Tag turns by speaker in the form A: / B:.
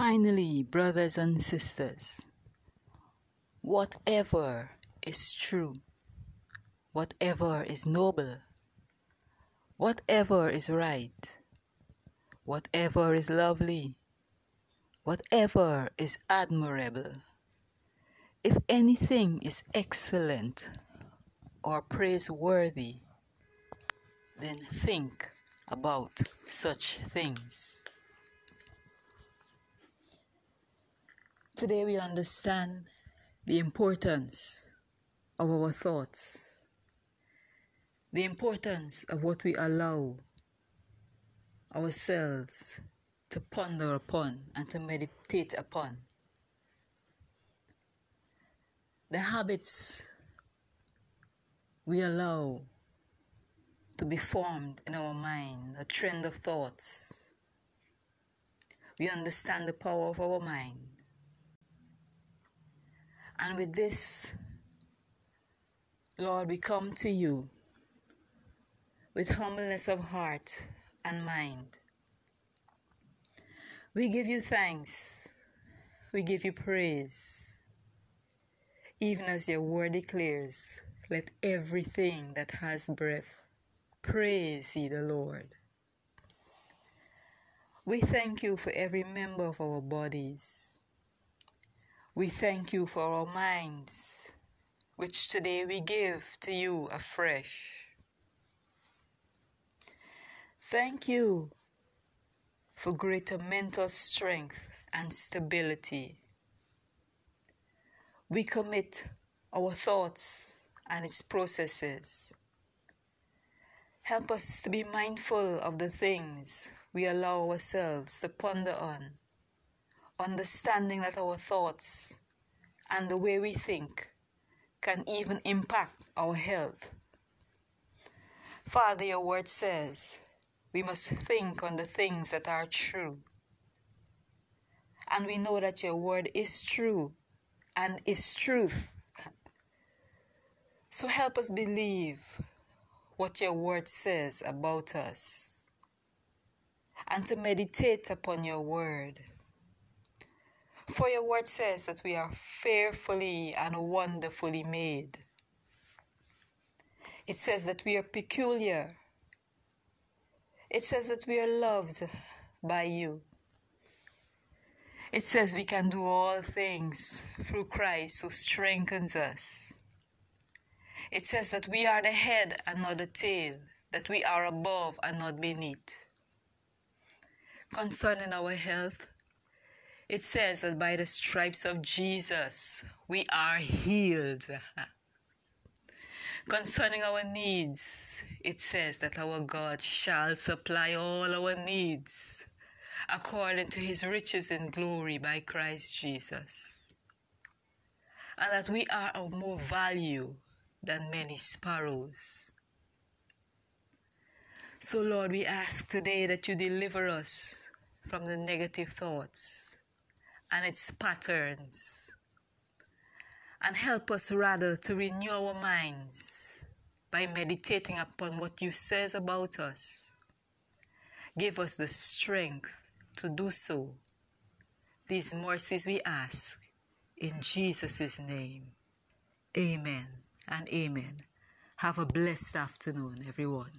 A: Finally, brothers and sisters, whatever is true, whatever is noble, whatever is right, whatever is lovely, whatever is admirable, if anything is excellent or praiseworthy, then think about such things. Today we understand the importance of our thoughts, the importance of what we allow ourselves to ponder upon and to meditate upon. The habits we allow to be formed in our mind, a trend of thoughts. We understand the power of our mind and with this, Lord, we come to you with humbleness of heart and mind. We give you thanks. We give you praise. Even as your word declares, let everything that has breath praise ye the Lord. We thank you for every member of our bodies. We thank you for our minds, which today we give to you afresh. Thank you for greater mental strength and stability. We commit our thoughts and its processes. Help us to be mindful of the things we allow ourselves to ponder on understanding that our thoughts and the way we think can even impact our health. Father, your word says we must think on the things that are true. And we know that your word is true and is truth. So help us believe what your word says about us and to meditate upon your word for your word says that we are fearfully and wonderfully made. It says that we are peculiar. It says that we are loved by you. It says we can do all things through Christ who strengthens us. It says that we are the head and not the tail, that we are above and not beneath. Concerning our health, it says that by the stripes of Jesus, we are healed. Concerning our needs, it says that our God shall supply all our needs according to his riches in glory by Christ Jesus. And that we are of more value than many sparrows. So, Lord, we ask today that you deliver us from the negative thoughts and its patterns. And help us rather to renew our minds by meditating upon what you says about us. Give us the strength to do so. These mercies we ask in Jesus' name. Amen and amen. Have a blessed afternoon, everyone.